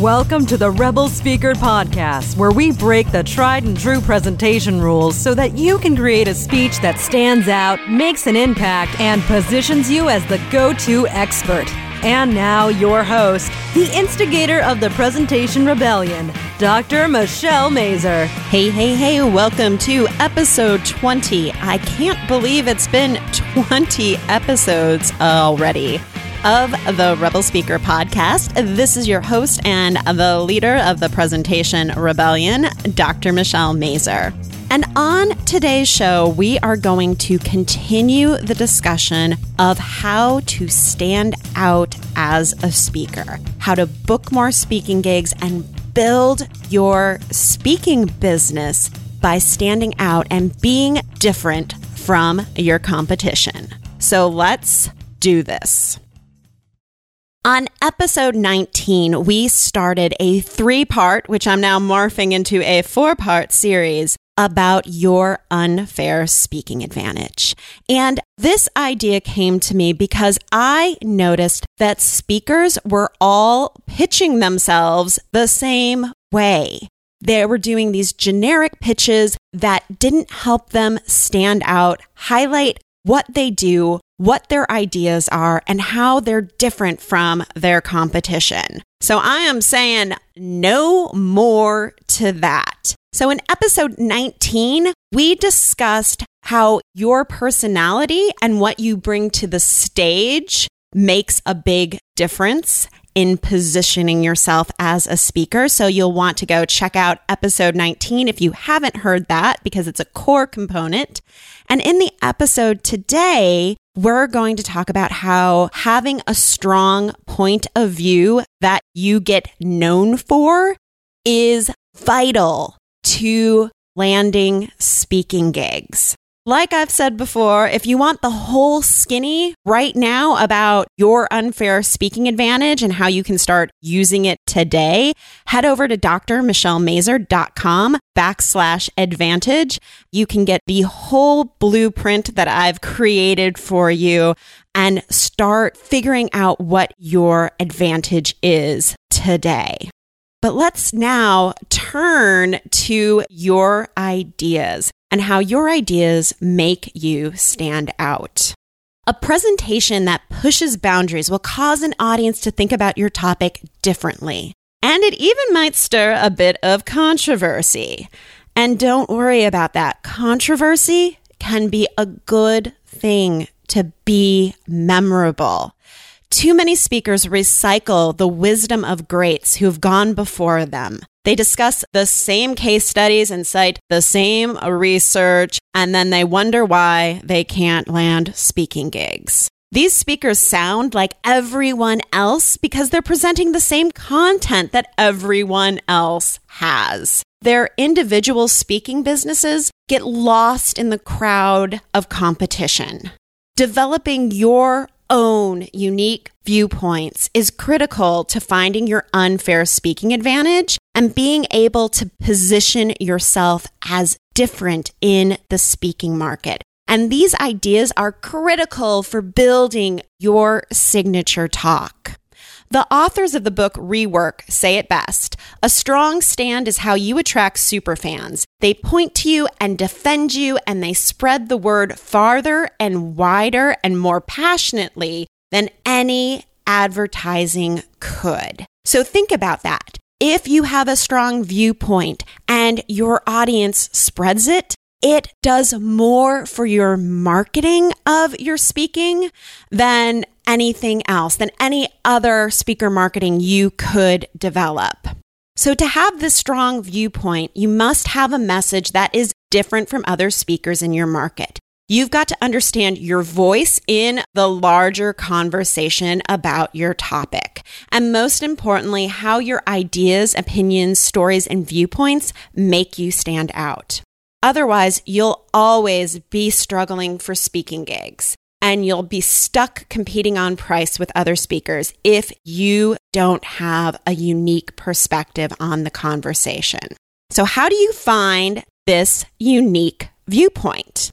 Welcome to the Rebel Speaker Podcast, where we break the tried and true presentation rules so that you can create a speech that stands out, makes an impact, and positions you as the go to expert. And now, your host, the instigator of the Presentation Rebellion, Dr. Michelle Mazur. Hey, hey, hey, welcome to episode 20. I can't believe it's been 20 episodes already of the Rebel Speaker podcast. This is your host and the leader of the Presentation Rebellion, Dr. Michelle Mazur. And on today's show, we are going to continue the discussion of how to stand out as a speaker, how to book more speaking gigs and build your speaking business by standing out and being different from your competition. So let's do this. On episode 19, we started a three part, which I'm now morphing into a four part series about your unfair speaking advantage. And this idea came to me because I noticed that speakers were all pitching themselves the same way. They were doing these generic pitches that didn't help them stand out, highlight what they do, what their ideas are, and how they're different from their competition. So I am saying no more to that. So in episode 19, we discussed how your personality and what you bring to the stage makes a big difference in positioning yourself as a speaker. So you'll want to go check out episode 19 if you haven't heard that because it's a core component. And in the episode today, we're going to talk about how having a strong point of view that you get known for is vital to landing speaking gigs. Like I've said before, if you want the whole skinny right now about your unfair speaking advantage and how you can start using it today, head over to drmichellemazur.com backslash advantage. You can get the whole blueprint that I've created for you and start figuring out what your advantage is today. But let's now turn to your ideas and how your ideas make you stand out. A presentation that pushes boundaries will cause an audience to think about your topic differently. And it even might stir a bit of controversy. And don't worry about that. Controversy can be a good thing to be memorable. Too many speakers recycle the wisdom of greats who've gone before them. They discuss the same case studies and cite the same research, and then they wonder why they can't land speaking gigs. These speakers sound like everyone else because they're presenting the same content that everyone else has. Their individual speaking businesses get lost in the crowd of competition. Developing your own unique viewpoints is critical to finding your unfair speaking advantage and being able to position yourself as different in the speaking market. And these ideas are critical for building your signature talk. The authors of the book Rework say it best. A strong stand is how you attract superfans. They point to you and defend you, and they spread the word farther and wider and more passionately than any advertising could. So think about that. If you have a strong viewpoint and your audience spreads it, it does more for your marketing of your speaking than anything else, than any other speaker marketing you could develop. So, to have this strong viewpoint, you must have a message that is different from other speakers in your market. You've got to understand your voice in the larger conversation about your topic. And most importantly, how your ideas, opinions, stories, and viewpoints make you stand out. Otherwise, you'll always be struggling for speaking gigs and you'll be stuck competing on price with other speakers if you don't have a unique perspective on the conversation. So, how do you find this unique viewpoint?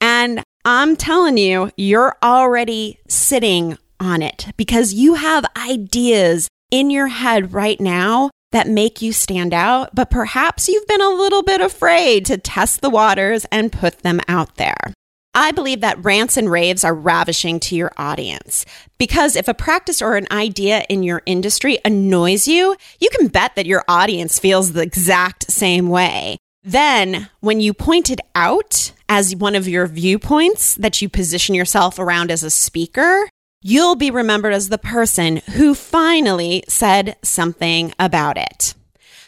And I'm telling you, you're already sitting on it because you have ideas in your head right now that make you stand out, but perhaps you've been a little bit afraid to test the waters and put them out there. I believe that rants and raves are ravishing to your audience because if a practice or an idea in your industry annoys you, you can bet that your audience feels the exact same way. Then, when you point it out as one of your viewpoints that you position yourself around as a speaker, you'll be remembered as the person who finally said something about it.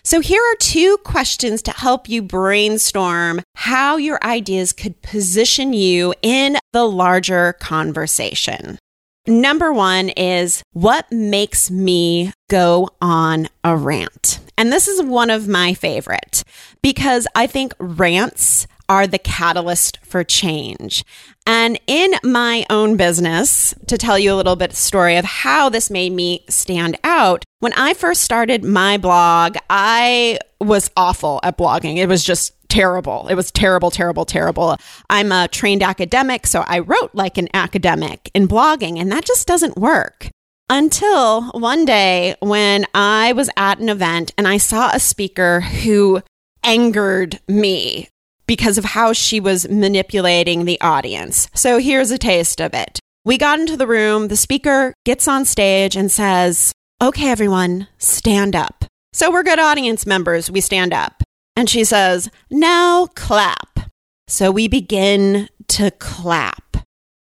So, here are two questions to help you brainstorm how your ideas could position you in the larger conversation. Number one is what makes me go on a rant? And this is one of my favorite because I think rants are the catalyst for change. And in my own business, to tell you a little bit story of how this made me stand out, when I first started my blog, I was awful at blogging. It was just terrible. It was terrible, terrible, terrible. I'm a trained academic, so I wrote like an academic in blogging, and that just doesn't work. Until one day when I was at an event and I saw a speaker who angered me because of how she was manipulating the audience. So here's a taste of it. We got into the room, the speaker gets on stage and says, Okay, everyone, stand up. So we're good audience members, we stand up. And she says, Now clap. So we begin to clap.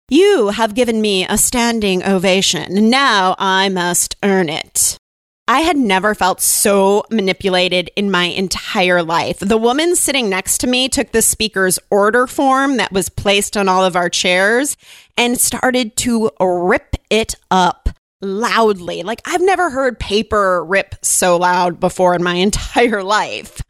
You have given me a standing ovation. Now I must earn it. I had never felt so manipulated in my entire life. The woman sitting next to me took the speaker's order form that was placed on all of our chairs and started to rip it up loudly. Like I've never heard paper rip so loud before in my entire life.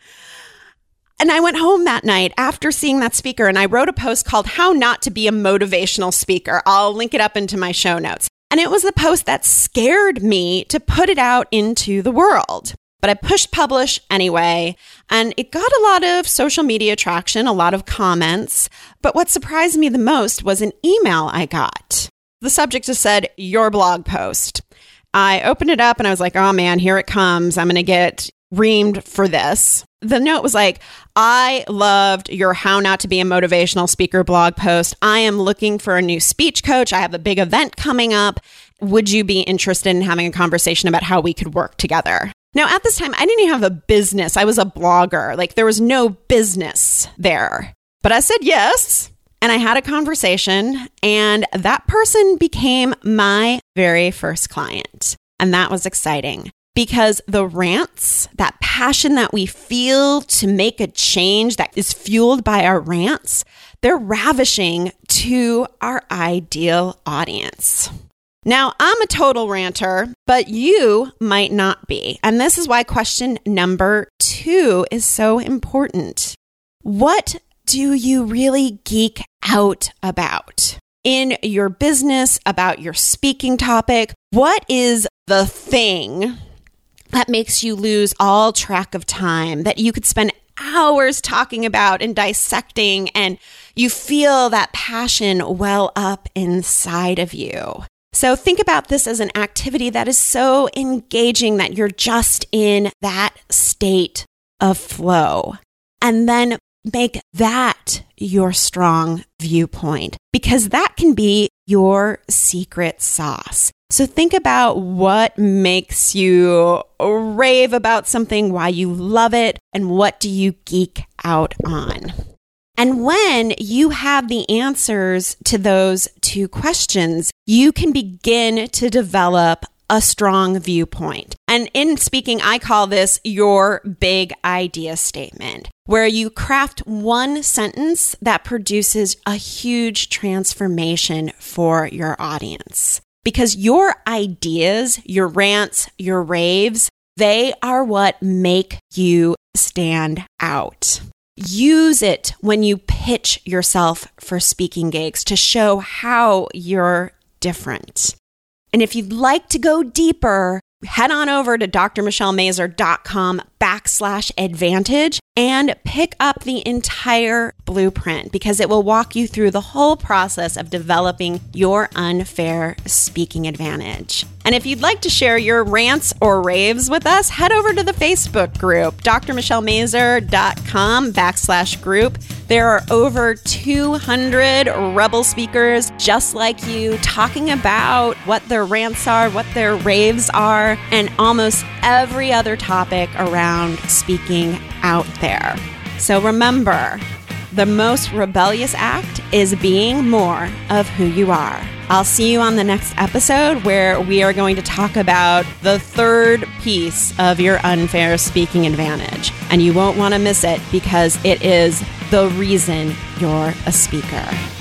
And I went home that night after seeing that speaker and I wrote a post called How Not to Be a Motivational Speaker. I'll link it up into my show notes. And it was the post that scared me to put it out into the world. But I pushed publish anyway, and it got a lot of social media traction, a lot of comments. But what surprised me the most was an email I got. The subject just said, Your blog post. I opened it up and I was like, oh man, here it comes. I'm going to get reamed for this. The note was like, I loved your How Not to Be a Motivational Speaker blog post. I am looking for a new speech coach. I have a big event coming up. Would you be interested in having a conversation about how we could work together? Now, at this time, I didn't even have a business. I was a blogger. Like, there was no business there. But I said yes. And I had a conversation, and that person became my very first client. And that was exciting because the rants, that passion that we feel to make a change that is fueled by our rants, they're ravishing to our ideal audience. Now, I'm a total ranter, but you might not be. And this is why question number two is so important. What do you really geek out about? In your business, about your speaking topic, what is the thing that makes you lose all track of time, that you could spend hours talking about and dissecting, and you feel that passion well up inside of you. So think about this as an activity that is so engaging that you're just in that state of flow. And then make that your strong viewpoint because that can be your secret sauce. So think about what makes you rave about something, why you love it, and what do you geek out on. And when you have the answers to those two questions, you can begin to develop a strong viewpoint. And in speaking, I call this your big idea statement, where you craft one sentence that produces a huge transformation for your audience because your ideas, your rants, your raves, they are what make you stand out. Use it when you pitch yourself for speaking gigs to show how you're different. And if you'd like to go deeper, head on over to drmichellemazur.com backslash advantage and pick up the entire blueprint because it will walk you through the whole process of developing your unfair speaking advantage. And if you'd like to share your rants or raves with us, head over to the Facebook group, drmichellemazur.com backslash group. There are over 200 rebel speakers just like you talking about what their rants are, what their raves are, and almost every other topic around speaking out there. So remember, the most rebellious act is being more of who you are. I'll see you on the next episode where we are going to talk about the third piece of your unfair speaking advantage. And you won't want to miss it because it is the reason you're a speaker.